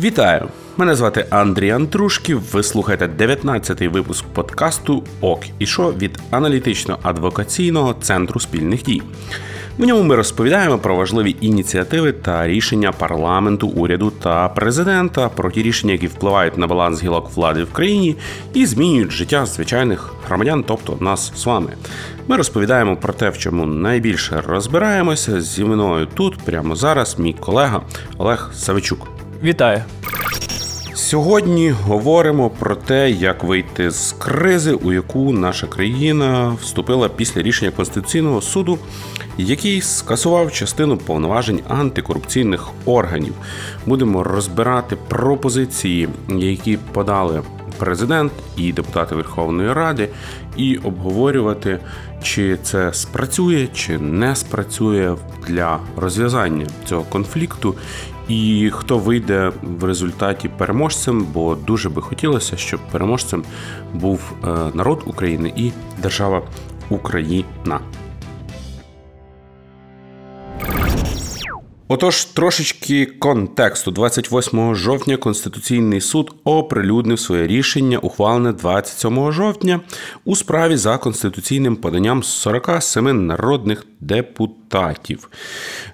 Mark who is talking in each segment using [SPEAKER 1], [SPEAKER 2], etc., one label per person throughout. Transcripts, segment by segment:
[SPEAKER 1] Вітаю! Мене звати Андрій Антрушків. Ви слухаєте 19-й випуск подкасту ОК і шо від аналітично-адвокаційного центру спільних дій. В ньому ми розповідаємо про важливі ініціативи та рішення парламенту, уряду та президента, про ті рішення, які впливають на баланс гілок влади в країні і змінюють життя звичайних громадян, тобто нас з вами. Ми розповідаємо про те, в чому найбільше розбираємося. Зі мною тут прямо зараз мій колега Олег Савичук.
[SPEAKER 2] Вітаю.
[SPEAKER 1] Сьогодні говоримо про те, як вийти з кризи, у яку наша країна вступила після рішення Конституційного суду, який скасував частину повноважень антикорупційних органів. Будемо розбирати пропозиції, які подали президент і депутати Верховної Ради, і обговорювати, чи це спрацює, чи не спрацює для розв'язання цього конфлікту, і хто вийде в результаті переможцем, бо дуже би хотілося, щоб переможцем був е, народ України і держава Україна. Отож, трошечки контексту. 28 жовтня Конституційний суд оприлюднив своє рішення, ухвалене 27 жовтня у справі за конституційним поданням 47 народних депутатів.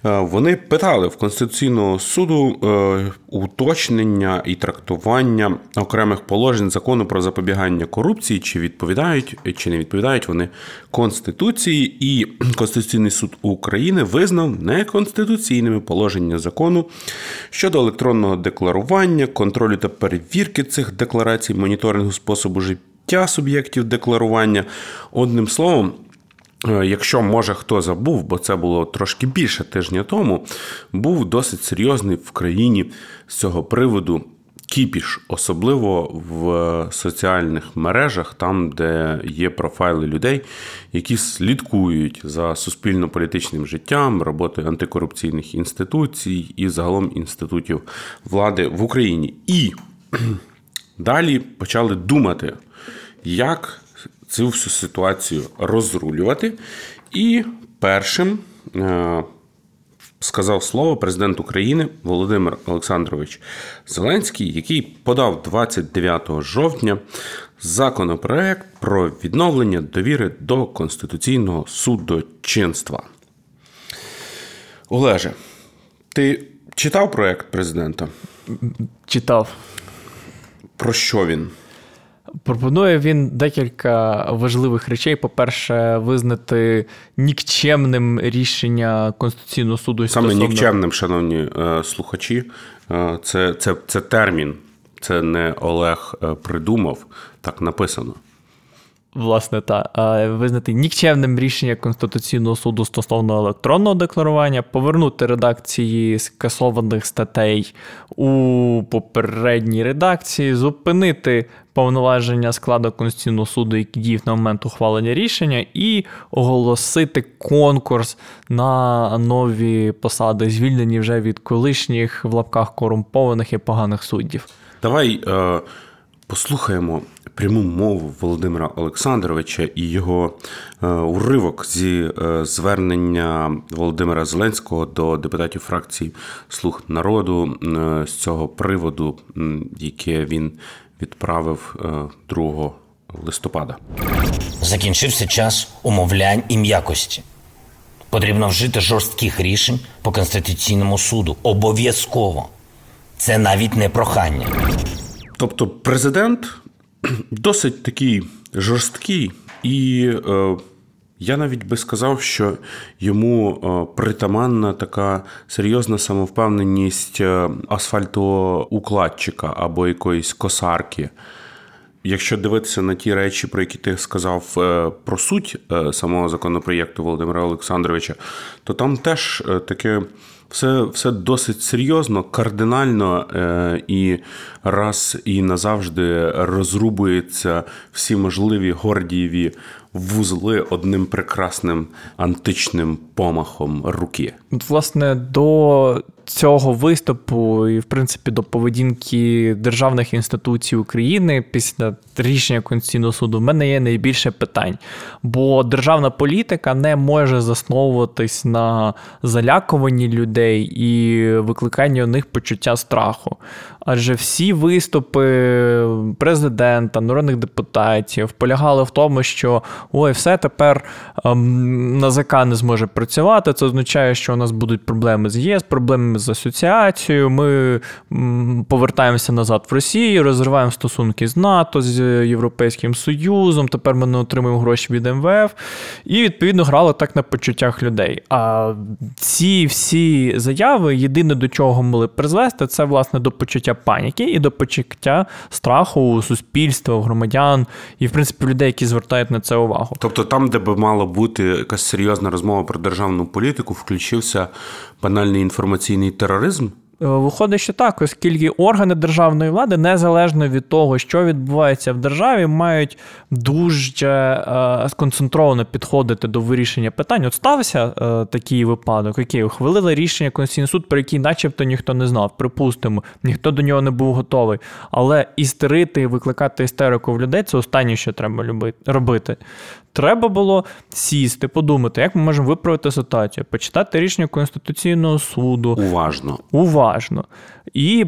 [SPEAKER 1] Е, вони питали в Конституційного суду е, уточнення і трактування окремих положень закону про запобігання корупції, чи відповідають чи не відповідають вони Конституції, і Конституційний суд України визнав неконституційними положення закону щодо електронного декларування, контролю та перевірки цих декларацій, моніторингу способу життя суб'єктів декларування. Одним словом. Е, якщо може хто забув, бо це було трошки більше тижня тому, був досить серйозний в країні з цього приводу кіпіш, особливо в соціальних мережах, там, де є профайли людей, які слідкують за суспільно-політичним життям, роботою антикорупційних інституцій і загалом інститутів влади в Україні. І далі почали думати, як цю всю ситуацію розрулювати. І першим е, сказав слово президент України Володимир Олександрович Зеленський, який подав 29 жовтня законопроект про відновлення довіри до Конституційного судочинства. Олеже, ти читав проект президента?
[SPEAKER 2] Читав.
[SPEAKER 1] Про що він?
[SPEAKER 2] Пропонує він декілька важливих речей. По-перше, визнати нікчемним рішення Конституційного суду.
[SPEAKER 1] Саме стосовно... нікчемним, шановні е, слухачі, е, це, це, це термін. Це не Олег е, придумав, так написано.
[SPEAKER 2] Власне, та визнати нікчемним рішення Конституційного суду стосовно електронного декларування, повернути редакції скасованих статей у попередній редакції, зупинити повноваження складу Конституційного суду, який діяв на момент ухвалення рішення, і оголосити конкурс на нові посади, звільнені вже від колишніх в лапках корумпованих і поганих суддів.
[SPEAKER 1] Давай е, послухаємо пряму мову Володимира Олександровича і його е, уривок зі е, звернення Володимира Зеленського до депутатів фракції Слуг народу е, з цього приводу, яке він відправив 2 листопада.
[SPEAKER 3] Закінчився час умовлянь і м'якості. Потрібно вжити жорстких рішень по конституційному суду. Обов'язково. Це навіть не прохання.
[SPEAKER 1] Тобто, президент досить такий жорсткий, і е, я навіть би сказав, що йому е, притаманна така серйозна самовпевненість е, асфальтоукладчика або якоїсь косарки. Якщо дивитися на ті речі, про які ти сказав е, про суть самого законопроєкту Володимира Олександровича, то там теж таке все все досить серйозно, кардинально і раз і назавжди розрубується всі можливі гордієві вузли одним прекрасним античним помахом руки.
[SPEAKER 2] Власне, до цього виступу і, в принципі, до поведінки державних інституцій України після рішення Конституційного суду в мене є найбільше питань. Бо державна політика не може засновуватись на залякуванні людей і викликанні у них почуття страху. Адже всі виступи президента, народних депутатів полягали в тому, що ой, все тепер ем, НАЗК не зможе працювати. Це означає, що у нас будуть проблеми з ЄС, проблеми з асоціацією. Ми повертаємося назад в Росію, розриваємо стосунки з НАТО, з Європейським Союзом. Тепер ми не отримуємо гроші від МВФ. І відповідно грали так на почуттях людей. А ці всі заяви єдине до чого могли призвести, це власне до почуття паніки і до почуття страху у суспільства, у громадян і, в принципі, людей, які звертають на це увагу.
[SPEAKER 1] Тобто, там, де би мала бути якась серйозна розмова про державну політику, включився банальний інформаційний тероризм.
[SPEAKER 2] Е, виходить, що так, оскільки органи державної влади, незалежно від того, що відбувається в державі, мають дуже е, сконцентровано підходити до вирішення питань. От стався е, такий випадок, який ухвалили рішення Конституційний суд, про який начебто ніхто не знав. Припустимо, ніхто до нього не був готовий. Але істерити, і викликати істерику в людей це останнє, що треба робити. Треба було сісти, подумати, як ми можемо виправити ситуацію, почитати рішення Конституційного суду.
[SPEAKER 1] Уважно.
[SPEAKER 2] Уважно. І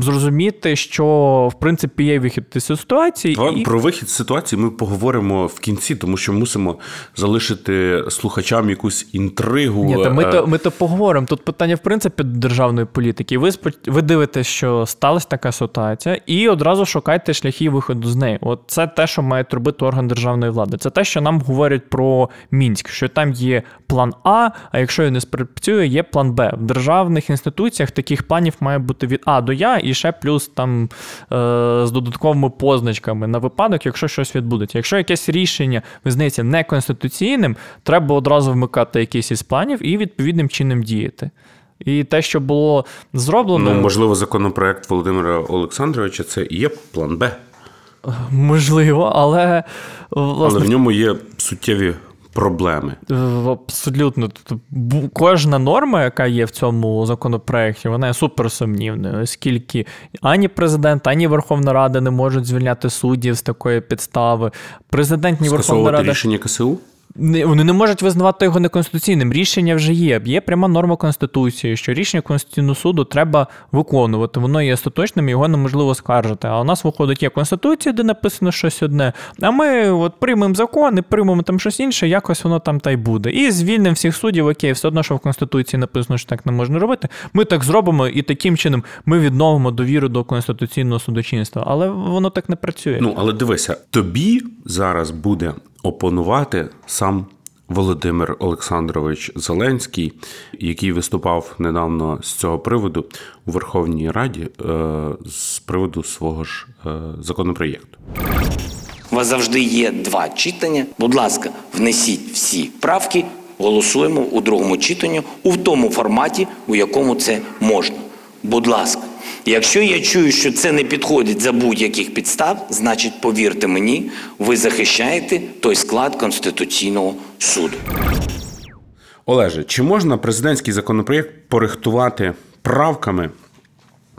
[SPEAKER 2] зрозуміти, що в принципі є вихід з ситуації.
[SPEAKER 1] І... Про вихід з ситуації ми поговоримо в кінці, тому що мусимо залишити слухачам якусь інтригу.
[SPEAKER 2] Ні, то ми то ми то поговоримо. Тут питання, в принципі, державної політики. Ви ви дивитесь, що сталася така ситуація, і одразу шукайте шляхи виходу з неї. От це те, що має робити орган державної влади. Це те, що нам говорять про Мінськ, що там є план А, а якщо він не спрацює, є план Б. В державних інституціях таких планів має бути від А до Я, і ще плюс там е, з додатковими позначками на випадок, якщо щось відбудеться. Якщо якесь рішення визнається неконституційним, треба одразу вмикати якийсь із планів і відповідним чином діяти. І те, що було зроблено.
[SPEAKER 1] Ну, можливо, законопроект Володимира Олександровича це і є план Б.
[SPEAKER 2] Можливо, але
[SPEAKER 1] власне, але в ньому є суттєві проблеми.
[SPEAKER 2] Абсолютно. Тобто, кожна норма, яка є в цьому законопроекті, вона є суперсумнівною, оскільки ані президент, ані Верховна Рада не можуть звільняти суддів з такої підстави. Президент, ні Верховна Рада...
[SPEAKER 1] рішення КСУ?
[SPEAKER 2] Не, вони не можуть визнавати його неконституційним. Рішення вже є. Є пряма норма Конституції, що рішення Конституційного суду треба виконувати. Воно є остаточним, його неможливо скаржити. А у нас виходить є Конституція, де написано щось одне. А ми от приймемо закон і приймемо там щось інше, якось воно там та й буде. І звільнимо всіх суддів, окей, все одно, що в Конституції написано, що так не можна робити. Ми так зробимо, і таким чином ми відновимо довіру до конституційного судочинства. Але воно так не працює.
[SPEAKER 1] Ну але дивися, тобі зараз буде опонувати сам Володимир Олександрович Зеленський, який виступав недавно з цього приводу у Верховній Раді е, з приводу свого ж е, законопроєкту.
[SPEAKER 3] У вас завжди є два читання. Будь ласка, внесіть всі правки, голосуємо у другому читанні у тому форматі, у якому це можна. Будь ласка. Якщо я чую, що це не підходить за будь-яких підстав, значить, повірте мені, ви захищаєте той склад Конституційного суду.
[SPEAKER 1] Олеже, чи можна президентський законопроєкт порихтувати правками,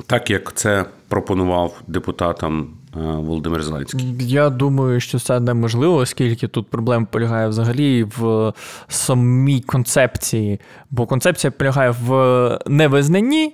[SPEAKER 1] так як це пропонував депутатам е, Володимир Зеленський?
[SPEAKER 2] Я думаю, що це неможливо, оскільки тут проблема полягає взагалі в самій концепції, бо концепція полягає в невизнанні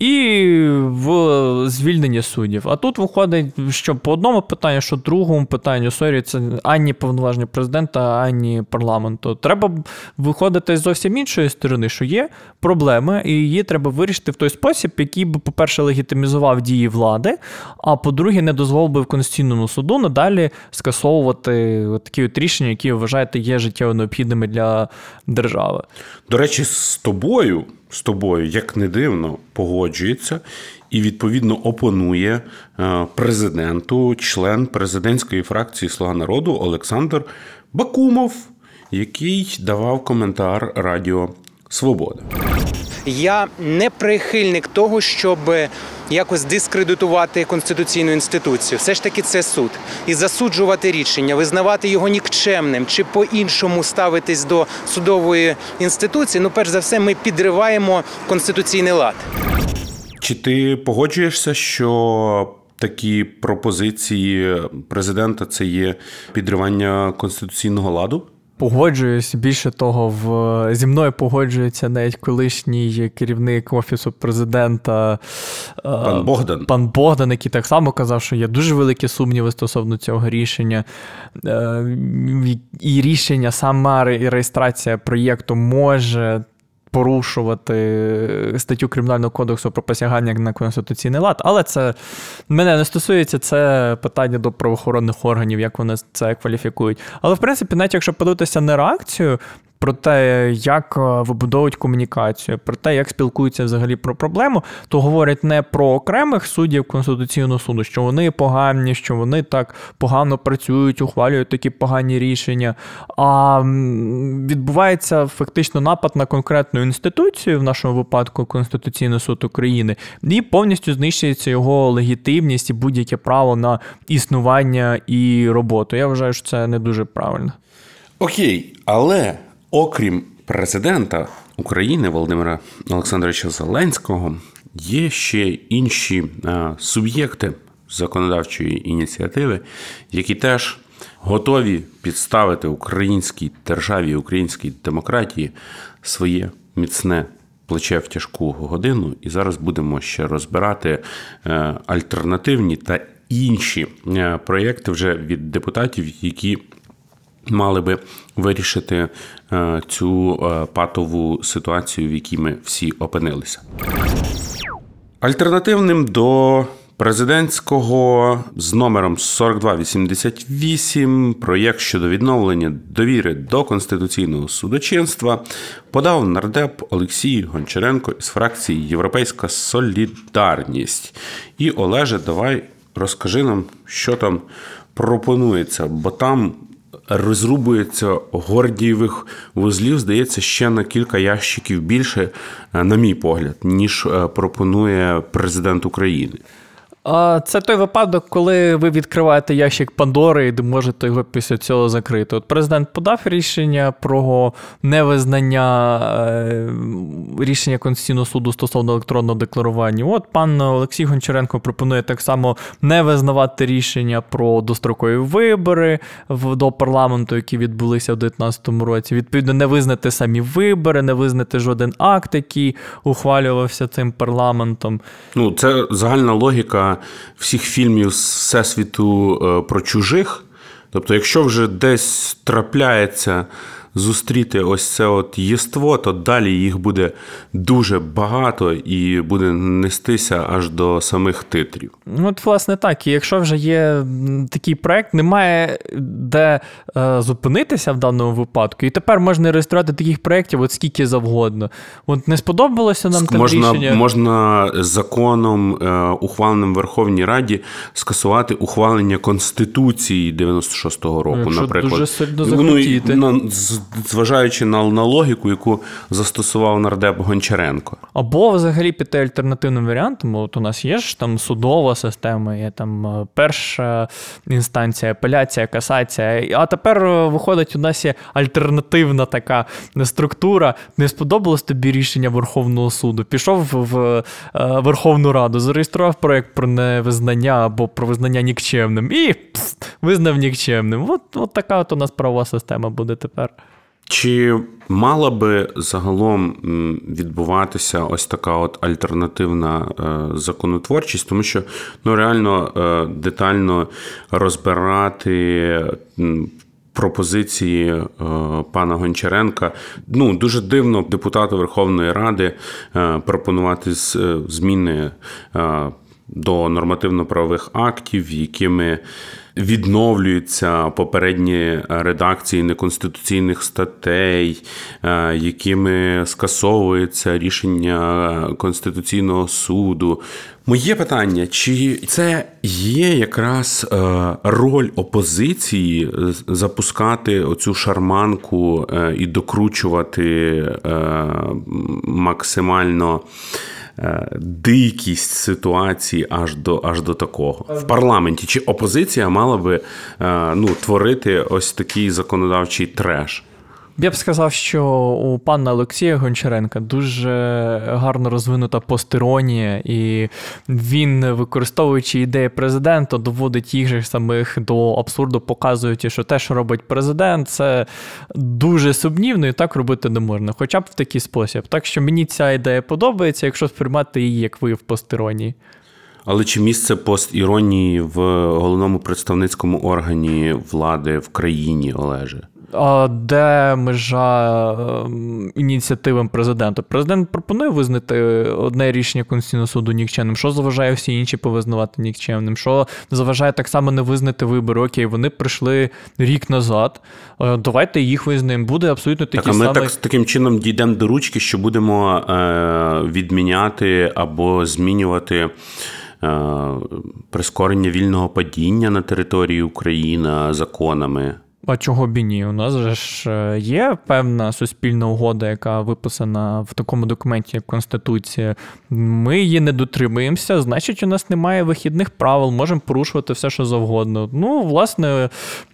[SPEAKER 2] і в звільненні суддів. А тут виходить, що по одному питанню, що другому питанню, sorry, це ані повноваження президента, ані парламенту. Треба виходити з зовсім іншої сторони, що є проблеми, і її треба вирішити в той спосіб, який би, по-перше, легітимізував дії влади, а по-друге, не дозволив би в Конституційному суду надалі скасовувати такі от рішення, які вважаєте є життєво необхідними для держави.
[SPEAKER 1] До речі, з тобою з тобою, як не дивно, погоджується і відповідно опонує е, президенту, член президентської фракції Слуга народу Олександр Бакумов, який давав коментар Радіо Свобода.
[SPEAKER 4] Я не прихильник того, щоб якось дискредитувати конституційну інституцію. Все ж таки, це суд і засуджувати рішення, визнавати його нікчемним чи по-іншому ставитись до судової інституції. Ну, перш за все, ми підриваємо конституційний лад.
[SPEAKER 1] Чи ти погоджуєшся, що такі пропозиції президента це є підривання конституційного ладу?
[SPEAKER 2] Погоджуюсь. Більше того, в зі мною погоджується навіть колишній керівник офісу президента
[SPEAKER 1] е, пан Богдан,
[SPEAKER 2] пан Богдан, який так само казав, що є дуже великі сумніви стосовно цього рішення. Е, і рішення, сама реєстрація проєкту може порушувати статтю Кримінального кодексу про посягання на конституційний лад, але це мене не стосується це питання до правоохоронних органів, як вони це кваліфікують. Але в принципі, навіть якщо подивитися на реакцію, про те, як е, вибудовують комунікацію, про те, як спілкуються взагалі про проблему, то говорять не про окремих суддів Конституційного суду, що вони погані, що вони так погано працюють, ухвалюють такі погані рішення. А відбувається фактично напад на конкретну інституцію, в нашому випадку Конституційний суд України, і повністю знищується його легітимність і будь-яке право на існування і роботу. Я вважаю, що це не дуже правильно.
[SPEAKER 1] Окей, але Окрім президента України Володимира Олександровича Зеленського, є ще інші е, суб'єкти законодавчої ініціативи, які теж готові підставити українській державі, українській демократії своє міцне плече в тяжку годину. І зараз будемо ще розбирати е, альтернативні та інші е, проєкти вже від депутатів, які мали би вирішити е, цю е, патову ситуацію, в якій ми всі опинилися. Альтернативним до президентського з номером 4288 проєкт щодо відновлення довіри до конституційного судочинства подав нардеп Олексій Гончаренко із фракції Європейська Солідарність. І Олеже, давай розкажи нам, що там пропонується, бо там розрубується гордієвих вузлів, здається, ще на кілька ящиків більше, е, на мій погляд, ніж е, пропонує президент України.
[SPEAKER 2] Це той випадок, коли ви відкриваєте ящик Пандори і можете його після цього закрити. От президент подав рішення про невизнання е, рішення Конституційного суду стосовно електронного декларування. От пан Олексій Гончаренко пропонує так само не визнавати рішення про дострокові вибори до парламенту, які відбулися в 2019 році. Відповідно, не визнати самі вибори, не визнати жоден акт, який ухвалювався цим парламентом.
[SPEAKER 1] Ну, це загальна логіка всіх фільмів з всесвіту е, про чужих. Тобто, якщо вже десь трапляється зустріти ось це от єство, то далі їх буде дуже багато і буде нестися аж до самих титрів.
[SPEAKER 2] Ну, от, власне, так. І якщо вже є такий проект, немає де е, зупинитися в даному випадку. І тепер можна реєструвати таких проєктів от скільки завгодно. От не сподобалося нам те
[SPEAKER 1] можна,
[SPEAKER 2] рішення.
[SPEAKER 1] Можна законом, е, ухваленим в Верховній Раді, скасувати ухвалення Конституції 96-го року,
[SPEAKER 2] Якщо
[SPEAKER 1] наприклад.
[SPEAKER 2] Дуже сильно захотіти.
[SPEAKER 1] Ну, зважаючи на, на логіку, яку застосував нардеп Гончаренко.
[SPEAKER 2] Або взагалі піти альтернативним варіантом. От у нас є ж там судова система, є там е, перша інстанція, апеляція, касація. А тепер е, виходить, у нас є альтернативна така структура. Не сподобалось тобі рішення Верховного суду. Пішов в е, Верховну Раду, зареєстрував проєкт про невизнання або про визнання нікчемним і пф, визнав нікчемним. От, от така от у нас правова система буде тепер.
[SPEAKER 1] Чи мала би загалом відбуватися ось така от альтернативна е, законотворчість, тому що ну реально е, детально розбирати пропозиції е, пана Гончаренка. Ну дуже дивно депутату Верховної Ради пропонувати зміни до нормативно-правових актів, якими відновлюються попередні редакції неконституційних статей, е, якими скасовується рішення Конституційного суду. Моє питання: чи це є якраз е, роль опозиції запускати оцю шарманку е, і докручувати максимально? Е, дикість ситуації аж до аж до такого в парламенті. Чи опозиція мала би е, ну, творити ось такий законодавчий треш?
[SPEAKER 2] Я б сказав, що у пана Олексія Гончаренка дуже гарно розвинута постеронія, і він, використовуючи ідеї президента, доводить їх же самих до абсурду, показуючи, що те, що робить президент, це дуже сумнівно і так робити не можна, хоча б в такий спосіб. Так що мені ця ідея подобається, якщо сприймати її як вияв постеронії.
[SPEAKER 1] Але чи місце постіронії в головному представницькому органі влади в країні Олеже?
[SPEAKER 2] Де межа ем, ініціативам президента? Президент пропонує визнати одне рішення Конституційного суду нікчемним. Що заважає всі інші повизнавати нікчемним? Що заважає так само не визнати вибори? Окей, вони прийшли рік назад. Е, давайте їх визнаємо. Буде абсолютно такі
[SPEAKER 1] Так, а ми
[SPEAKER 2] самі...
[SPEAKER 1] так таким чином дійдемо до ручки, що будемо е, відміняти або змінювати. Е, прискорення вільного падіння на території України законами.
[SPEAKER 2] А чого б і ні? У нас же ж е, є певна суспільна угода, яка виписана в такому документі, як Конституція. Ми її не дотримуємося, значить, у нас немає вихідних правил, можемо порушувати все, що завгодно. Ну, власне,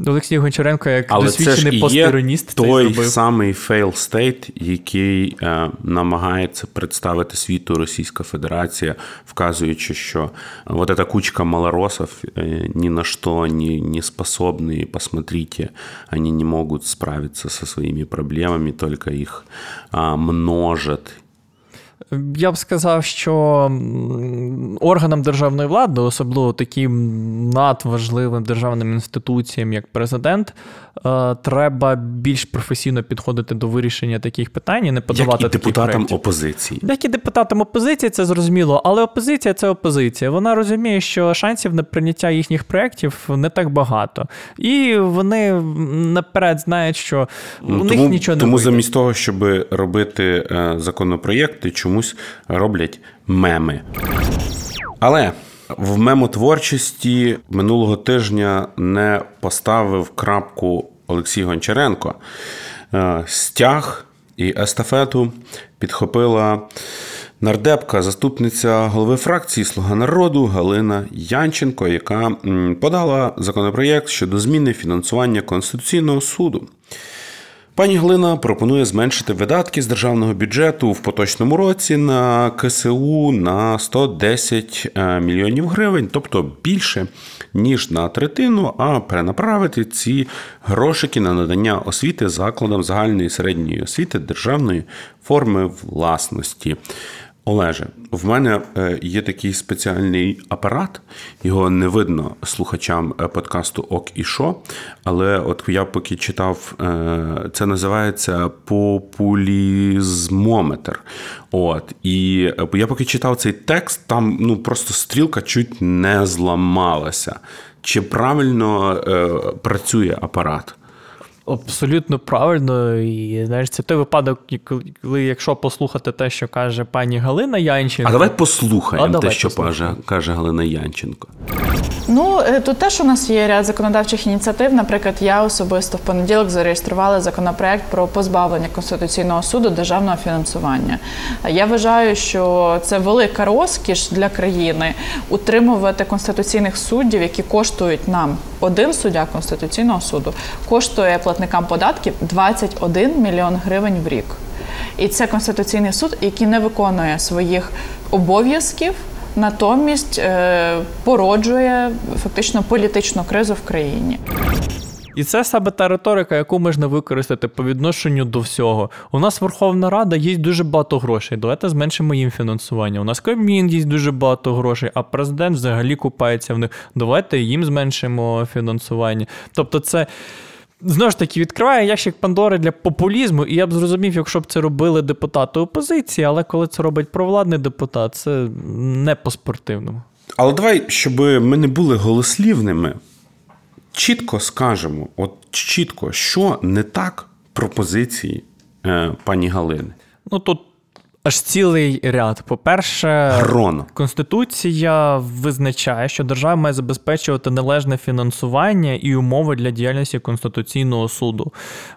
[SPEAKER 2] Олексій Гончаренко, як
[SPEAKER 1] Але
[SPEAKER 2] досвідчений постироніст,
[SPEAKER 1] той зробив. самий failed state, який е, намагається представити світу Російська Федерація, вказуючи, що от ця кучка малоросів е, ні на що не, не способні, посмотрите, они не могут справиться со своими проблемами, только их а, множат
[SPEAKER 2] Я б сказав, що органам державної влади, особливо таким надважливим державним інституціям, як президент, е, треба більш професійно підходити до вирішення таких питань і не подавати
[SPEAKER 1] Як і депутатам
[SPEAKER 2] проєктів.
[SPEAKER 1] опозиції.
[SPEAKER 2] Як і депутатам опозиції, це зрозуміло, але опозиція це опозиція. Вона розуміє, що шансів на прийняття їхніх проєктів не так багато. І вони наперед знають, що ну, у них
[SPEAKER 1] тому,
[SPEAKER 2] нічого не
[SPEAKER 1] Тому
[SPEAKER 2] вийде.
[SPEAKER 1] замість того, щоб робити е, законопроєкти, чомусь роблять меми. Але в мемотворчості минулого тижня не поставив крапку Олексій Гончаренко. Е, стяг і естафету підхопила нардепка, заступниця голови фракції Слуга народу Галина Янченко, яка подала законопроєкт щодо зміни фінансування Конституційного суду. Пані Глина пропонує зменшити видатки з державного бюджету в поточному році на КСУ на 110 е, мільйонів гривень, тобто більше ніж на третину, а перенаправити ці грошики на надання освіти закладам загальної середньої освіти державної форми власності. Олеже, в мене е, є такий спеціальний апарат, його не видно слухачам е, подкасту Ок і Шо, але от я поки читав, е, це називається популізмометр. От, І я поки читав цей текст, там ну просто стрілка чуть не зламалася. Чи правильно працює апарат?
[SPEAKER 2] Абсолютно правильно, і знаєш, це той випадок, коли, якщо послухати те, що каже пані Галина Янченко.
[SPEAKER 1] А давай послухаємо а, давай те, що послухаємо. каже Галина Янченко.
[SPEAKER 5] Ну е, тут теж у нас є ряд законодавчих ініціатив. Наприклад, я особисто в понеділок зареєструвала законопроект про позбавлення конституційного суду державного фінансування. Я вважаю, що це велика розкіш для країни утримувати конституційних суддів, які коштують нам один суддя конституційного суду, коштує платникам податків 21 мільйон гривень в рік. І це конституційний суд, який не виконує своїх обов'язків натомість е, породжує фактично політичну кризу в країні.
[SPEAKER 2] І це саме та риторика, яку можна використати по відношенню до всього. У нас Верховна Рада є дуже багато грошей. Давайте зменшимо їм фінансування. У нас Кабмін є дуже багато грошей, а президент взагалі купається в них. Давайте їм зменшимо фінансування. Тобто, це. Знову ж таки, відкриває ящик Пандори для популізму, і я б зрозумів, якщо б це робили депутати опозиції, але коли це робить провладний депутат, це не по-спортивному.
[SPEAKER 1] Але давай, щоб ми не були голослівними, чітко скажемо, от чітко, що не так пропозиції е, пані Галини.
[SPEAKER 2] Ну тут аж цілий ряд. По-перше,
[SPEAKER 1] Грон.
[SPEAKER 2] Конституція визначає, що держава має забезпечувати належне фінансування і умови для діяльності Конституційного суду.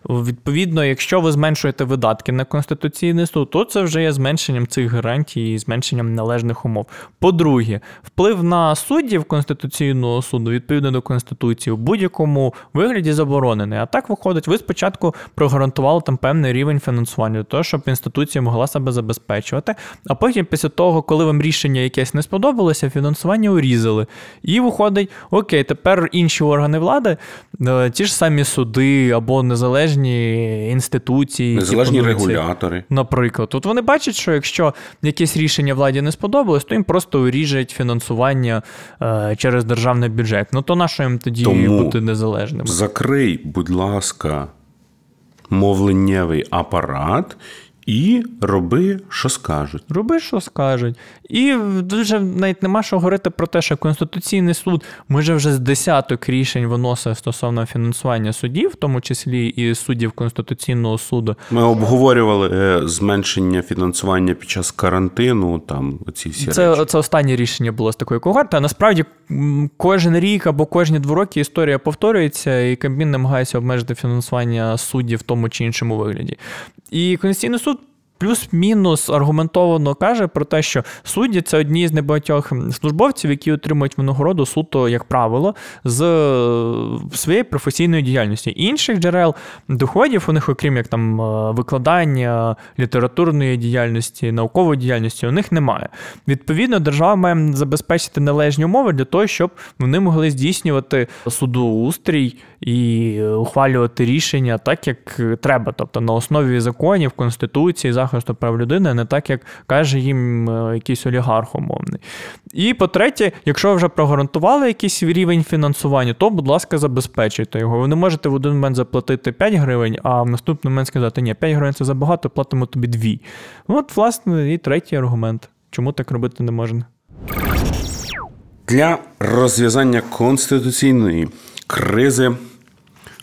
[SPEAKER 2] Відповідно, якщо ви зменшуєте видатки на Конституційний суд, то це вже є зменшенням цих гарантій і зменшенням належних умов. По-друге, вплив на суддів Конституційного суду відповідно до Конституції в будь-якому вигляді заборонений. А так виходить, ви спочатку прогарантували там певний рівень фінансування для того, щоб інституція могла себе забезпечувати. А потім, після того, коли вам рішення якесь не сподобалося, фінансування урізали. І виходить, окей, тепер інші органи влади, е, ті ж самі суди або незалежні інституції,
[SPEAKER 1] Незалежні регулятори.
[SPEAKER 2] Наприклад, от вони бачать, що якщо якесь рішення владі не сподобалось, то їм просто уріжуть фінансування е, через державний бюджет. Ну то на що їм тоді
[SPEAKER 1] Тому
[SPEAKER 2] бути незалежними?
[SPEAKER 1] Закрий, будь ласка, мовленнєвий апарат і роби, що скажуть.
[SPEAKER 2] Роби, що скажуть. І дуже навіть нема що говорити про те, що Конституційний суд може вже з десяток рішень виносив стосовно фінансування судів, в тому числі і суддів Конституційного суду.
[SPEAKER 1] Ми обговорювали е, зменшення фінансування під час карантину, там оці всі
[SPEAKER 2] Це,
[SPEAKER 1] речі.
[SPEAKER 2] це останнє рішення було з такої когорти. А насправді кожен рік або кожні два роки історія повторюється, і Кабмін намагається обмежити фінансування суддів в тому чи іншому вигляді. І Конституційний суд. Плюс-мінус аргументовано каже про те, що судді це одні з небагатьох службовців, які отримують винагороду суто, як правило, з е, своєї професійної діяльності. Інших джерел доходів у них, окрім як там е, викладання, літературної діяльності, наукової діяльності, у них немає. Відповідно, держава має забезпечити належні умови для того, щоб вони могли здійснювати судоустрій і ухвалювати рішення так, як треба, тобто на основі законів, конституції, захисту прав людини, не так, як каже їм е, якийсь олігарх умовний. І по-третє, якщо ви вже прогарантували якийсь рівень фінансування, то, будь ласка, забезпечуйте його. Ви не можете в один момент заплатити 5 гривень, а в наступний момент сказати, ні, 5 гривень це забагато, платимо тобі 2. От, власне, і третій аргумент. Чому так робити не можна?
[SPEAKER 1] Для розв'язання конституційної кризи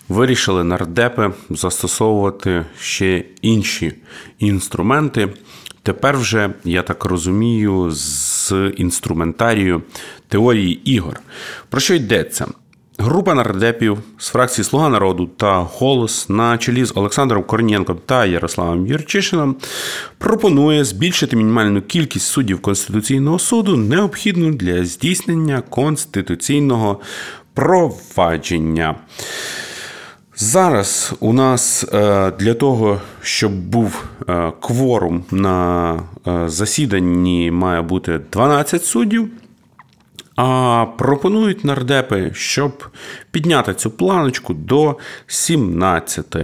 [SPEAKER 1] вирішили нардепи застосовувати ще інші інструменти. Тепер вже, я так розумію, з інструментарію теорії ігор. Про що йдеться? Група нардепів з фракції Слуга народу та голос на чолі з Олександром Корнієнком та Ярославом Юрчишином пропонує збільшити мінімальну кількість суддів Конституційного суду, необхідну для здійснення конституційного провадження. Зараз у нас е, для того, щоб був е, кворум на е, засіданні, має бути 12 суддів. А пропонують нардепи, щоб підняти цю планочку до 17.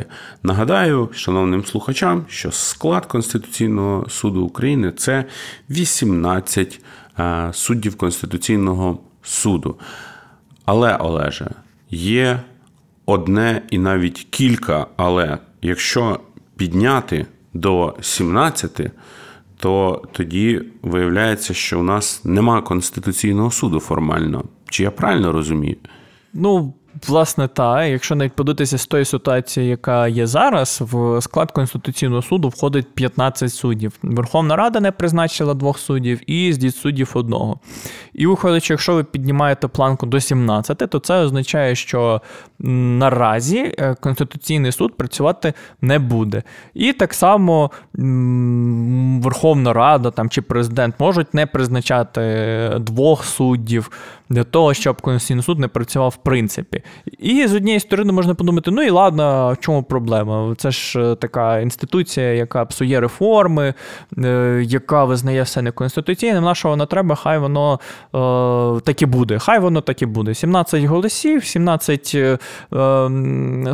[SPEAKER 1] Нагадаю, шановним слухачам, що склад Конституційного суду України це 18 е, суддів Конституційного суду. Але, Олеже, є одне і навіть кілька, але якщо підняти до 17, то тоді виявляється, що у нас нема Конституційного суду формально. Чи я правильно розумію?
[SPEAKER 2] Ну, власне, так. Якщо навіть подивитися з тої ситуації, яка є зараз, в склад Конституційного суду входить 15 суддів. Верховна Рада не призначила двох суддів і з суддів одного. І виходить, що якщо ви піднімаєте планку до 17, то це означає, що наразі е, Конституційний суд працювати не буде. І так само Верховна Рада там, чи президент можуть не призначати двох суддів для того, щоб Конституційний суд не працював в принципі. І з однієї сторони можна подумати: ну і ладно, в чому проблема? Це ж е, така інституція, яка псує реформи, е, яка визнає все неконституційним. На що воно треба, хай воно е, так і буде. Хай воно так і буде. 17 голосів, 17 е,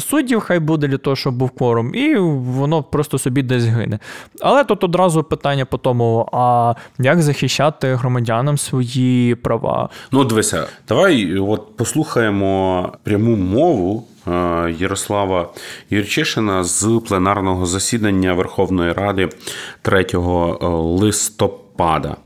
[SPEAKER 2] суддів, хай буде для того, щоб був кворум, і воно просто собі десь гине. Але тут одразу питання по тому: а як захищати громадянам свої права?
[SPEAKER 1] Ну, дивися, давай от послухаємо пряму мову е, Ярослава Юрчишина з пленарного засідання Верховної Ради 3 листопада.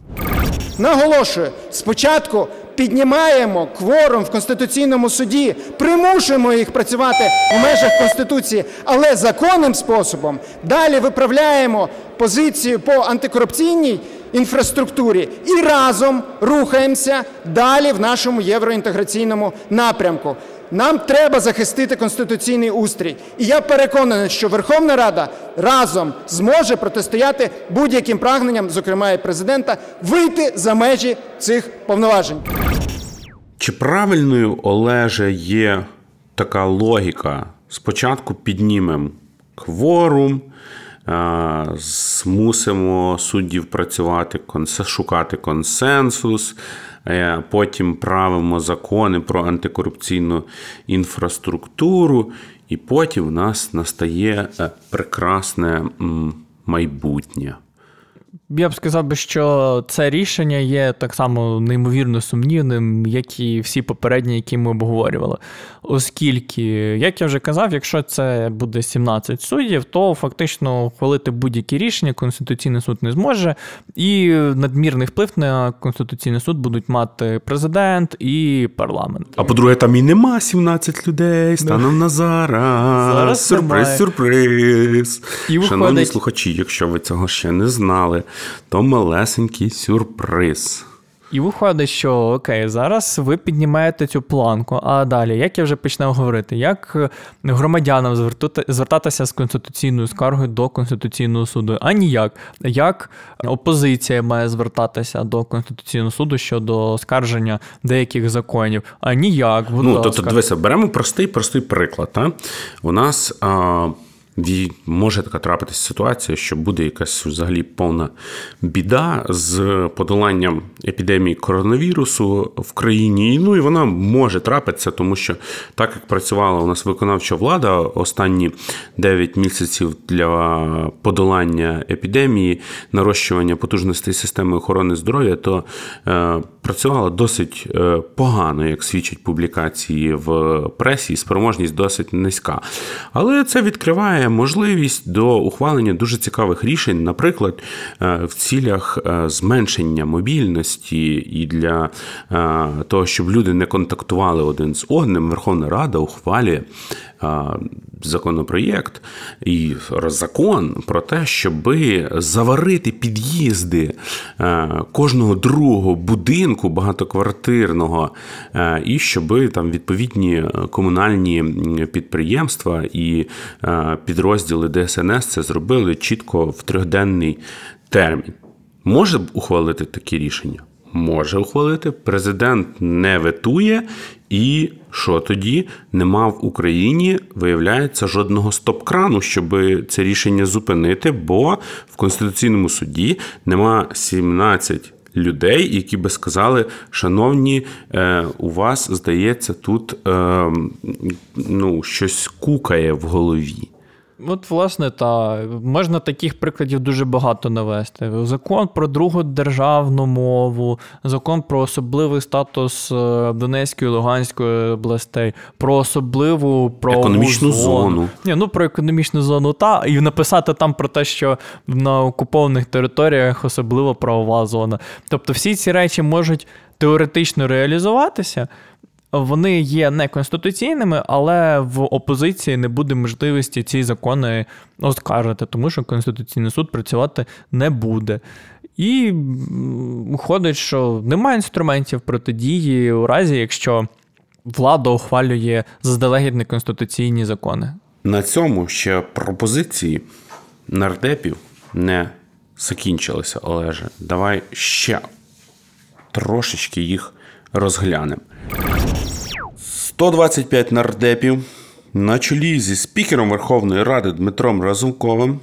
[SPEAKER 6] Наголошую, спочатку піднімаємо кворум в Конституційному суді, примушуємо їх працювати в межах Конституції, але законним способом далі виправляємо позицію по антикорупційній інфраструктурі і разом рухаємося далі в нашому євроінтеграційному напрямку. Нам треба захистити конституційний устрій. І я переконаний, що Верховна Рада разом зможе протистояти будь-яким прагненням, зокрема і президента, вийти за межі цих повноважень.
[SPEAKER 1] Чи правильною Олеже є така логіка? Спочатку піднімемо кворум, змусимо суддів працювати, шукати консенсус. Е, потім правимо закони про антикорупційну інфраструктуру, і потім в нас настає е, прекрасне майбутнє.
[SPEAKER 2] Я б сказав би, що це рішення є так само неймовірно сумнівним, як і всі попередні, які ми обговорювали. Оскільки, як я вже казав, якщо це буде 17 суддів, то фактично ухвалити будь-які рішення Конституційний суд не зможе, і надмірний вплив на Конституційний суд будуть мати президент і парламент.
[SPEAKER 1] А по-друге, там і нема 17 людей станом на зараз. Зараз Сюрприз, немає. сюрприз. І Шановні виходить... слухачі, якщо ви цього ще не знали то малесенький сюрприз.
[SPEAKER 2] І виходить, що окей, зараз ви піднімаєте цю планку. А далі, як я вже починав говорити, як е, громадянам звертатися з конституційною скаргою до Конституційного суду? А ніяк. Як опозиція має звертатися до Конституційного суду щодо скарження деяких законів? А ніяк.
[SPEAKER 1] Ну, тобто, дивися, беремо простий простий приклад. А? У нас. А може така трапитися ситуація, що буде якась взагалі повна біда з подоланням епідемії коронавірусу в країні. Ну і вона може трапитися, тому що так як працювала у нас виконавча влада останні 9 місяців для подолання епідемії, нарощування потужностей системи охорони здоров'я, то е, працювала досить е, погано, як свідчать публікації в пресі, і спроможність досить низька. Але це відкриває має можливість до ухвалення дуже цікавих рішень, наприклад, е, в цілях е, зменшення мобільності і для е, того, щоб люди не контактували один з одним, Верховна Рада ухвалює законопроєкт і закон про те, щоб заварити під'їзди кожного другого будинку багатоквартирного, і щоб там відповідні комунальні підприємства і підрозділи ДСНС це зробили чітко в трьохденний термін. Може ухвалити такі рішення? Може ухвалити. Президент не ветує, і що тоді нема в Україні, виявляється, жодного стоп-крану, щоб це рішення зупинити, бо в Конституційному суді нема 17 людей, які би сказали, шановні, е, у вас здається, тут е, ну, щось кукає в голові.
[SPEAKER 2] От, власне, та можна таких прикладів дуже багато навести. Закон про другу державну мову, закон про особливий статус е, Донецької і Луганської областей, про особливу про
[SPEAKER 1] економічну зону. зону.
[SPEAKER 2] Ні, ну про економічну зону, та і написати там про те, що на окупованих територіях особливо правова зона. Тобто, всі ці речі можуть теоретично реалізуватися вони є неконституційними, але в опозиції не буде можливості ці закони оскаржити, тому що Конституційний суд працювати не буде. І виходить, що немає інструментів протидії у разі, якщо влада ухвалює заздалегідь неконституційні закони.
[SPEAKER 1] На цьому ще пропозиції нардепів не закінчилися, Олеже. Давай ще трошечки їх розглянемо. 125 нардепів на чолі зі спікером Верховної Ради Дмитром Разумковим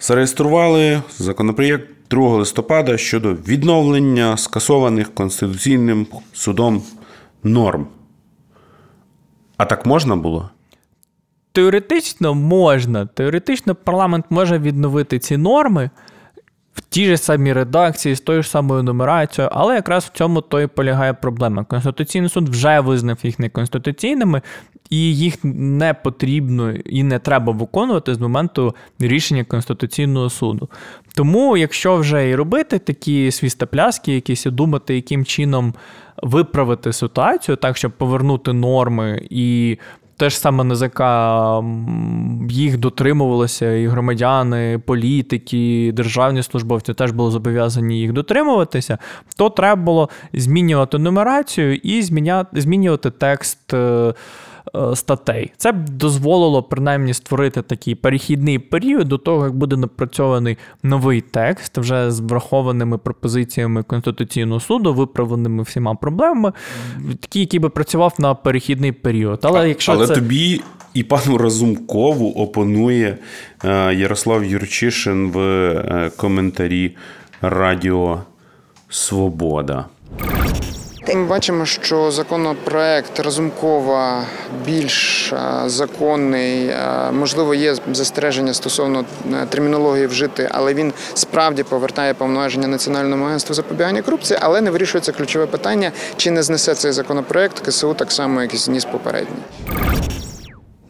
[SPEAKER 1] зареєстрували законопроєкт 2 листопада щодо відновлення скасованих Конституційним судом норм. А так можна було?
[SPEAKER 2] Теоретично можна. Теоретично парламент може відновити ці норми в тій ж самій редакції, з тою ж самою нумерацією, але якраз в цьому то і полягає проблема. Конституційний суд вже визнав їх неконституційними, і їх не потрібно і не треба виконувати з моменту рішення Конституційного суду. Тому, якщо вже і робити такі свістопляски, якісь і думати, яким чином виправити ситуацію, так щоб повернути норми і те ж саме НЗК їх дотримувалися, і громадяни, політики, державні службовці теж були зобов'язані їх дотримуватися, то треба було змінювати нумерацію і змінювати текст. Е, статей. Це б дозволило принаймні створити такий перехідний період до того, як буде напрацьований новий текст, вже з врахованими пропозиціями Конституційного суду, виправленими всіма проблемами, такий, який би працював на перехідний період. Але якщо
[SPEAKER 1] Але
[SPEAKER 2] це...
[SPEAKER 1] тобі і пану Разумкову опонує е, Ярослав Юрчишин в е, коментарі Радіо Свобода.
[SPEAKER 6] Ми бачимо, що законопроект Разумкова більш е, законний. Е, можливо, є застереження стосовно е, термінології вжити, але він справді повертає повноваження національному агентству запобігання корупції, але не вирішується ключове питання, чи не знесе цей законопроект КСУ так само, як і зніс попередній.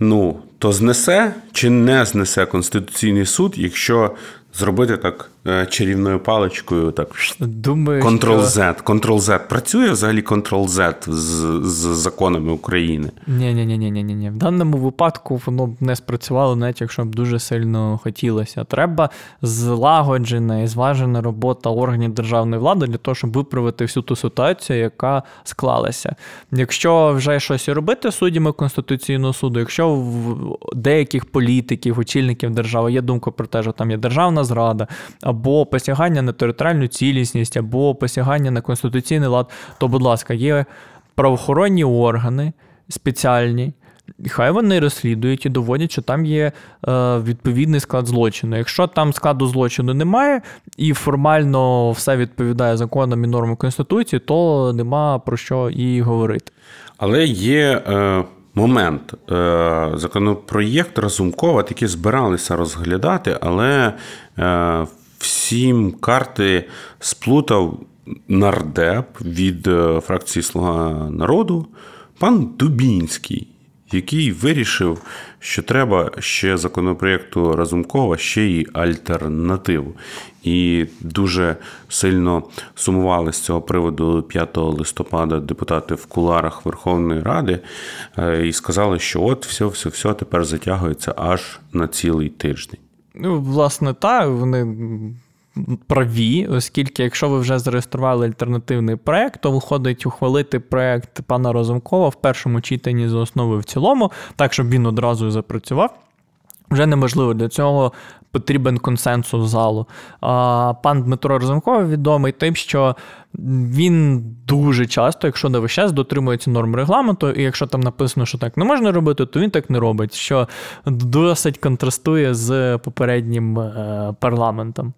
[SPEAKER 1] Ну то знесе чи не знесе Конституційний суд, якщо зробити так е, чарівною паличкою, так
[SPEAKER 2] Думаю,
[SPEAKER 1] Ctrl-Z. Ctrl-Z. Працює взагалі Ctrl-Z з, з законами України?
[SPEAKER 2] Ні, ні, ні, ні, ні, ні. В даному випадку воно б не спрацювало, навіть якщо б дуже сильно хотілося. Треба злагоджена і зважена робота органів державної влади для того, щоб виправити всю ту ситуацію, яка склалася. Якщо вже щось робити суддями Конституційного суду, якщо в деяких політиків, очільників держави є думка про те, що там є державна зрада, або посягання на територіальну цілісність, або посягання на конституційний лад, то, будь ласка, є правоохоронні органи спеціальні. хай вони розслідують і доводять, що там є е, відповідний склад злочину. Якщо там складу злочину немає і формально все відповідає законам і нормам Конституції, то нема про що і говорити.
[SPEAKER 1] Але є е, момент. Е, законопроєкт Разумкова таки збиралися розглядати, але е, всім карти сплутав нардеп від е, фракції Слуга народу пан Дубінський. Який вирішив, що треба ще законопроєкту Разумкова ще й альтернативу і дуже сильно сумували з цього приводу 5 листопада депутати в куларах Верховної Ради е, і сказали, що от все, все, все тепер затягується аж на цілий тиждень.
[SPEAKER 2] Ну, власне, так, вони. Праві, оскільки, якщо ви вже зареєстрували альтернативний проект, то виходить ухвалити проект пана Розумкова в першому читанні за основу в цілому, так щоб він одразу запрацював. Вже неможливо для цього потрібен консенсус залу. А Пан Дмитро Розумков відомий тим, що він дуже часто, якщо не весь час, дотримується норм регламенту, і якщо там написано, що так не можна робити, то він так не робить, що досить контрастує з попереднім е, парламентом.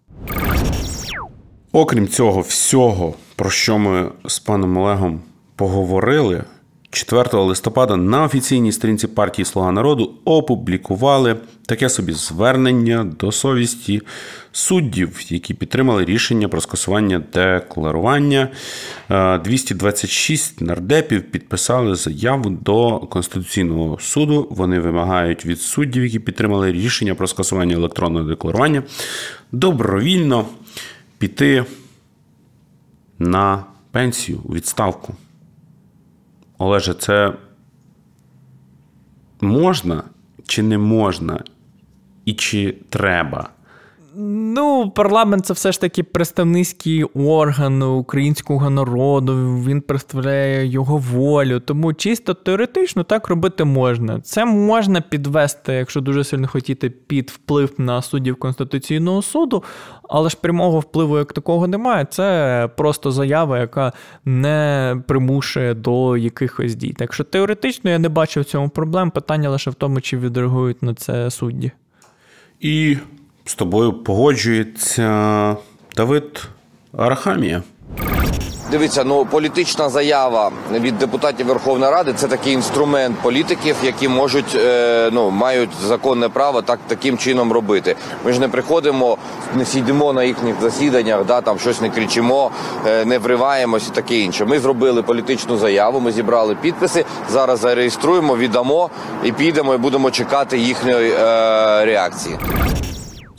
[SPEAKER 1] Окрім цього всього, про що ми з паном Олегом поговорили, 4 листопада на офіційній сторінці партії Слуга народу опублікували таке собі звернення до совісті суддів, які підтримали рішення про скасування декларування. 226 нардепів підписали заяву до Конституційного суду. Вони вимагають від суддів, які підтримали рішення про скасування електронного декларування, добровільно піти на пенсію у відставку. Олеже, це можна чи не можна, і чи треба?
[SPEAKER 2] Ну, парламент це все ж таки представницький орган українського народу, він представляє його волю. Тому чисто теоретично так робити можна. Це можна підвести, якщо дуже сильно хотіти, під вплив на суддів Конституційного суду, але ж прямого впливу як такого немає. Це просто заява, яка не примушує до якихось дій. Так що теоретично я не бачу в цьому проблем. Питання лише в тому, чи відреагують на це судді.
[SPEAKER 1] І з тобою погоджується Давид Арахамія.
[SPEAKER 7] Дивіться, ну політична заява від депутатів Верховної Ради це такий інструмент політиків, які можуть е, ну мають законне право так таким чином робити. Ми ж не приходимо, не сидимо на їхніх засіданнях, да там щось не кричимо, е, не вриваємось і таке інше. Ми зробили політичну заяву, ми зібрали підписи. Зараз зареєструємо, віддамо і підемо, і будемо чекати їхньої е, реакції.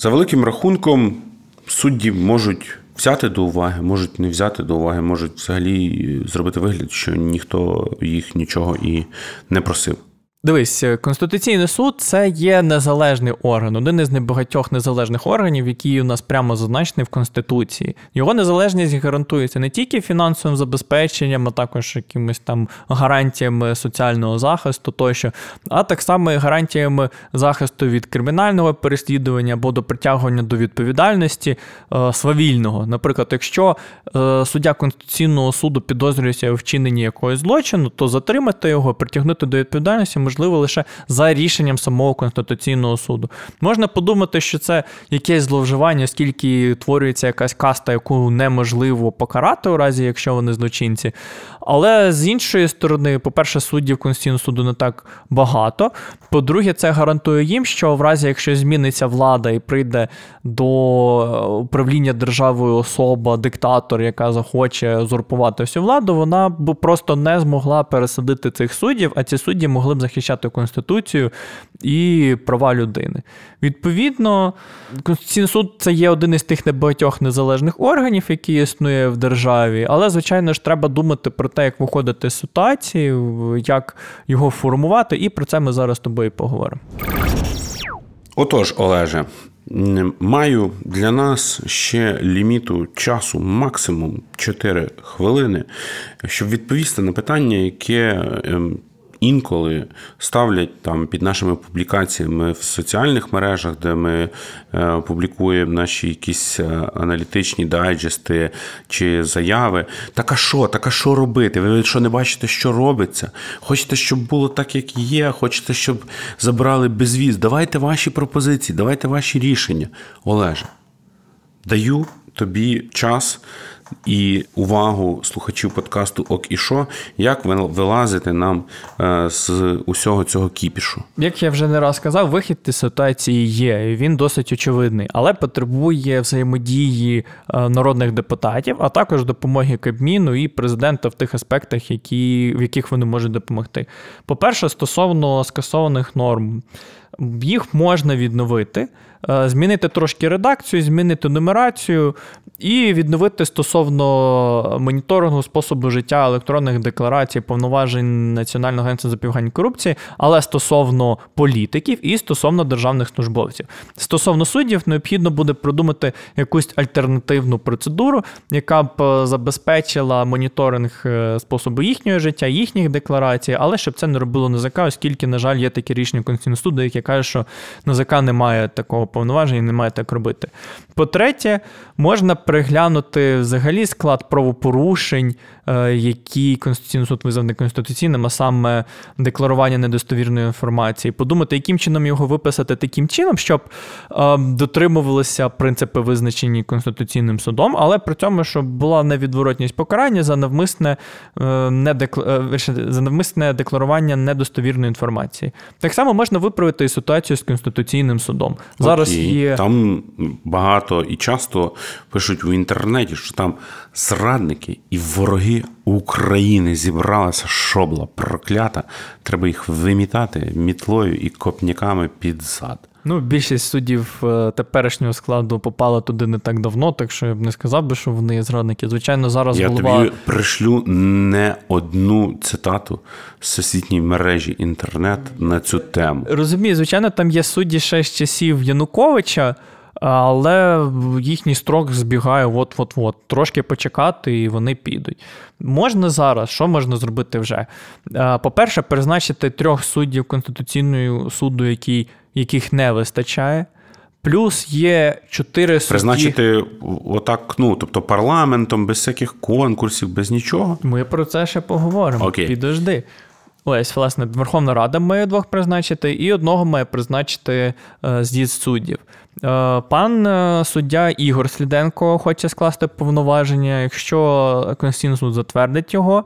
[SPEAKER 1] За великим рахунком, судді можуть взяти до уваги, можуть не взяти до уваги, можуть взагалі зробити вигляд, що ніхто їх нічого і не просив.
[SPEAKER 2] Дивись, Конституційний суд це є незалежний орган, один із небагатьох незалежних органів, який у нас прямо зазначений в Конституції. Його незалежність гарантується не тільки фінансовим забезпеченням, а також якимись там гарантіями соціального захисту, тощо, а так само і гарантіями захисту від кримінального переслідування або до притягування до відповідальності е, свавільного. Наприклад, якщо е, суддя Конституційного суду підозрюється у вчиненні якогось злочину, то затримати його, притягнути до відповідальності можливо лише за рішенням самого Конституційного суду. Можна подумати, що це якесь зловживання, оскільки творюється якась каста, яку неможливо покарати у разі, якщо вони злочинці. Але з іншої сторони, по-перше, суддів Конституційного суду не так багато. По-друге, це гарантує їм, що в разі, якщо зміниться влада і прийде до управління державою особа, диктатор, яка захоче узурпувати всю владу, вона б просто не змогла пересадити цих суддів, а ці судді могли б захищати захищати Конституцію і права людини. Відповідно, Конституційний суд це є один із тих небагатьох незалежних органів, які існує в державі, але, звичайно ж, треба думати про те, як виходити з ситуації, як його формувати, і про це ми зараз з тобою поговоримо.
[SPEAKER 1] Отож, Олеже. Маю для нас ще ліміту часу максимум 4 хвилини, щоб відповісти на питання, яке ем, інколи ставлять там під нашими публікаціями в соціальних мережах, де ми е, публікуємо наші якісь е, аналітичні дайджести чи заяви. Так а що, так а що робити? Ви що не бачите, що робиться? Хочете, щоб було так, як є, хочете, щоб забрали безвіз. Давайте ваші пропозиції, давайте ваші рішення. Олеже, даю тобі час і увагу слухачів подкасту Ок і Шо, як вилазити нам е, з усього цього кіпішу.
[SPEAKER 2] Як я вже не раз сказав, вихід із ситуації є. Він досить очевидний, але потребує взаємодії е, народних депутатів, а також допомоги Кабміну і президента в тих аспектах, які, в яких вони можуть допомогти. По-перше, стосовно скасованих норм, їх можна відновити. Е, змінити трошки редакцію, змінити нумерацію і відновити стосовно моніторингу способу життя електронних декларацій, повноважень Національного агентства запобігання корупції, але стосовно політиків і стосовно державних службовців. Стосовно суддів, необхідно буде продумати якусь альтернативну процедуру, яка б е, забезпечила моніторинг е, способу їхнього життя, їхніх декларацій, але щоб це не робило НЗК, оскільки, на жаль, є такі рішення Конституційного суду, які кажуть, що НЗК не має такого повноважень і не має так робити. По-третє, можна приглянути взагалі склад правопорушень, е, які Конституційний суд визнав неконституційним, а саме декларування недостовірної інформації, подумати, яким чином його виписати таким чином, щоб е, дотримувалися принципи, визначені Конституційним судом, але при цьому, щоб була невідворотність покарання за навмисне е, за навмисне декларування недостовірної інформації. Так само можна виправити і ситуацію з Конституційним судом. Зараз
[SPEAKER 1] Окей.
[SPEAKER 2] є
[SPEAKER 1] там багато і часто пишуть в інтернеті, що там зрадники і вороги України зібралася шобла проклята. Треба їх вимітати мітлою і копняками під зад.
[SPEAKER 2] Ну, більшість суддів е, теперішнього складу попала туди не так давно, так що я б не сказав би, що вони є зрадники. Звичайно, зараз
[SPEAKER 1] я
[SPEAKER 2] голова...
[SPEAKER 1] тобі пришлю не одну цитату з всесвітньої мережі інтернет на цю тему.
[SPEAKER 2] Розумію, звичайно, там є судді ще з часів Януковича. Але їхній строк збігає от-от-от. Трошки почекати, і вони підуть. Можна зараз, що можна зробити вже? По-перше, призначити трьох суддів Конституційного суду, які, яких не вистачає. Плюс є чотири судді...
[SPEAKER 1] Призначити отак, ну, тобто парламентом, без всяких конкурсів, без нічого.
[SPEAKER 2] Ми про це ще поговоримо.
[SPEAKER 1] Окей.
[SPEAKER 2] Підожди. Ось, власне, Верховна Рада має двох призначити, і одного має призначити е, з'їзд суддів. Е, пан е, суддя Ігор Сліденко хоче скласти повноваження. Якщо Конституційний суд затвердить його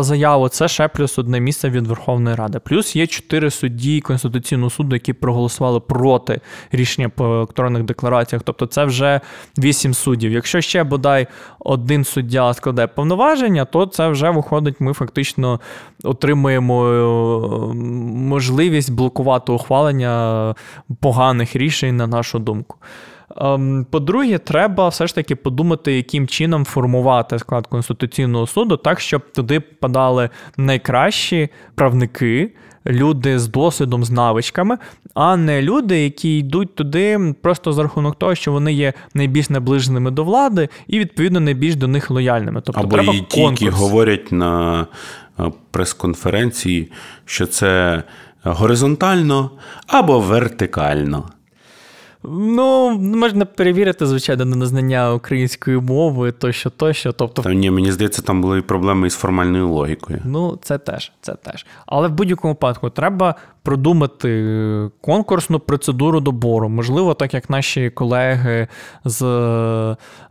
[SPEAKER 2] заяву, це ще плюс одне місце від Верховної Ради. Плюс є чотири судді Конституційного суду, які проголосували проти рішення по електронних деклараціях. Тобто це вже вісім суддів. Якщо ще бодай один суддя складе повноваження, то це вже виходить. Ми фактично отримуємо можливість блокувати ухвалення поганих рішень, на нашу думку. Ем, по-друге, треба все ж таки подумати, яким чином формувати склад Конституційного суду, так, щоб туди подали найкращі правники, люди з досвідом, з навичками, а не люди, які йдуть туди просто за рахунок того, що вони є найбільш наближеними до влади і, відповідно, найбільш до них лояльними. Тобто
[SPEAKER 1] Або
[SPEAKER 2] треба
[SPEAKER 1] і ті, які говорять на е, прес-конференції, що це горизонтально або вертикально.
[SPEAKER 2] Ну, можна перевірити, звичайно, на знання української мови, тощо, тощо. Тобто...
[SPEAKER 1] Та ні, мені здається, там були проблеми із формальною логікою.
[SPEAKER 2] Ну, це теж, це теж. Але в будь-якому випадку треба продумати конкурсну процедуру добору. Можливо, так як наші колеги з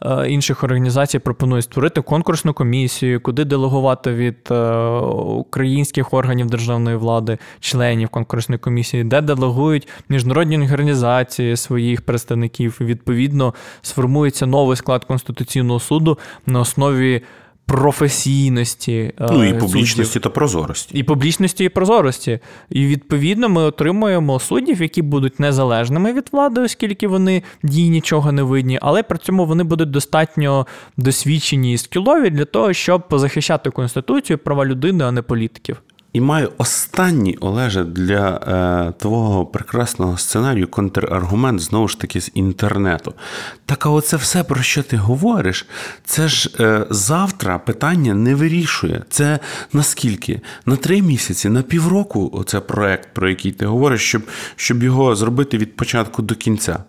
[SPEAKER 2] е, інших організацій пропонують створити конкурсну комісію, куди делегувати від е, українських органів державної влади, членів конкурсної комісії, де делегують міжнародні організації своїх представників. Відповідно, сформується новий склад Конституційного суду на основі професійності.
[SPEAKER 1] Ну і е, публічності суддів. та прозорості.
[SPEAKER 2] І публічності і прозорості. І відповідно ми отримуємо суддів, які будуть незалежними від влади, оскільки вони їй нічого не видні, але при цьому вони будуть достатньо досвідчені і скілові для того, щоб захищати конституцію, права людини, а не політиків.
[SPEAKER 1] І маю останній Олеже для е, твого прекрасного сценарію контраргумент знову ж таки з інтернету. Так а оце все, про що ти говориш, це ж е, завтра питання не вирішує. Це наскільки? На три місяці, на півроку оце проект, про який ти говориш, щоб, щоб його зробити від початку до кінця.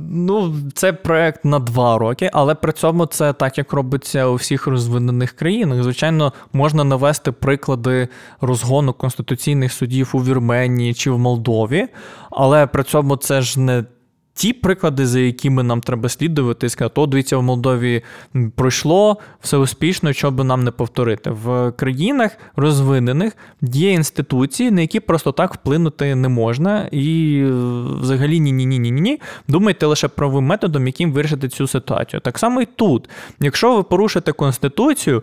[SPEAKER 2] Ну, це проект на два роки, але при цьому це так, як робиться у всіх розвинених країнах. Звичайно, можна навести приклади розгону конституційних судів у Вірменії чи в Молдові, але при цьому це ж не ті приклади, за якими нам треба слідувати, і сказати, о, дивіться, в Молдові пройшло все успішно, що би нам не повторити. В країнах розвинених є інституції, на які просто так вплинути не можна. І взагалі ні-ні-ні-ні-ні. Думайте лише правовим методом, яким вирішити цю ситуацію. Так само і тут. Якщо ви порушите Конституцію,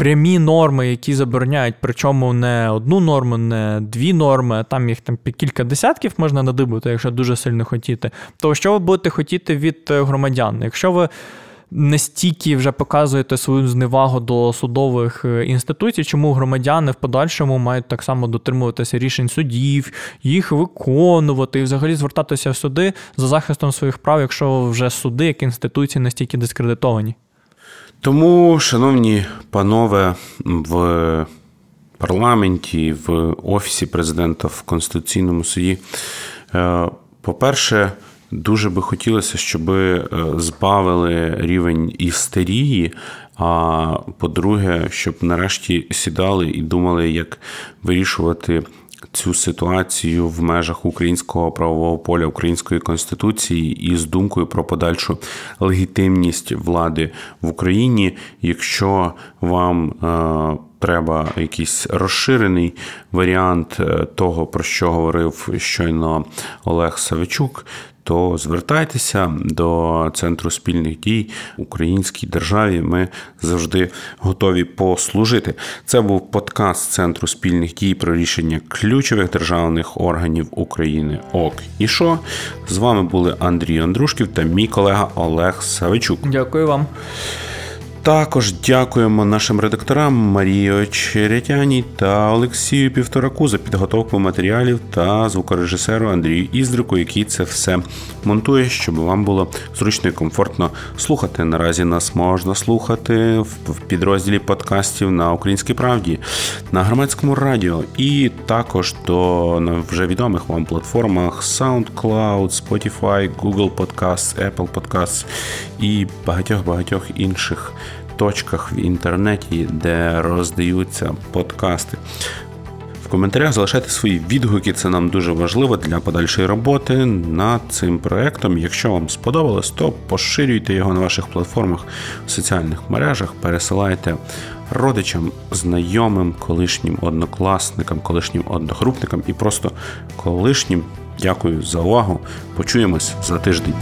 [SPEAKER 2] прямі норми, які забороняють, причому не одну норму, не дві норми, а там їх там кілька десятків можна надибути, якщо дуже сильно хотіти. То що ви будете хотіти від е, громадян? Якщо ви настільки вже показуєте свою зневагу до судових е, інституцій, чому громадяни в подальшому мають так само дотримуватися рішень судів, їх виконувати і взагалі звертатися в суди за захистом своїх прав, якщо вже суди як інституції настільки дискредитовані?
[SPEAKER 1] Тому, шановні панове, в парламенті, в Офісі президента в Конституційному суді, е, по-перше, дуже би хотілося, щоб е, збавили рівень істерії. А по-друге, щоб нарешті сідали і думали, як вирішувати цю ситуацію в межах українського правового поля української конституції і з думкою про подальшу легітимність влади в Україні, якщо вам е, треба якийсь розширений варіант е, того, про що говорив щойно Олег Савичук, то звертайтеся до центру спільних дій українській державі. Ми завжди готові послужити. Це був подкаст Центру спільних дій про рішення ключових державних органів України. ОК і що з вами були Андрій Андрушків та мій колега Олег Савичук.
[SPEAKER 2] Дякую вам.
[SPEAKER 1] Також дякуємо нашим редакторам Марії Очеретяні та Олексію Півтораку за підготовку матеріалів та звукорежисеру Андрію Іздрику, який це все монтує, щоб вам було зручно і комфортно слухати. Наразі нас можна слухати в підрозділі подкастів на Українській правді, на громадському радіо, і також до вже відомих вам платформах SoundCloud, Spotify, Google Podcasts, Apple Podcasts і багатьох багатьох інших точках в інтернеті, де роздаються подкасти. В коментарях, залишайте свої відгуки. Це нам дуже важливо для подальшої роботи над цим проектом. Якщо вам сподобалось, то поширюйте його на ваших платформах в соціальних мережах, пересилайте родичам, знайомим, колишнім однокласникам, колишнім одногрупникам і просто колишнім. Дякую за увагу. Почуємось за тиждень.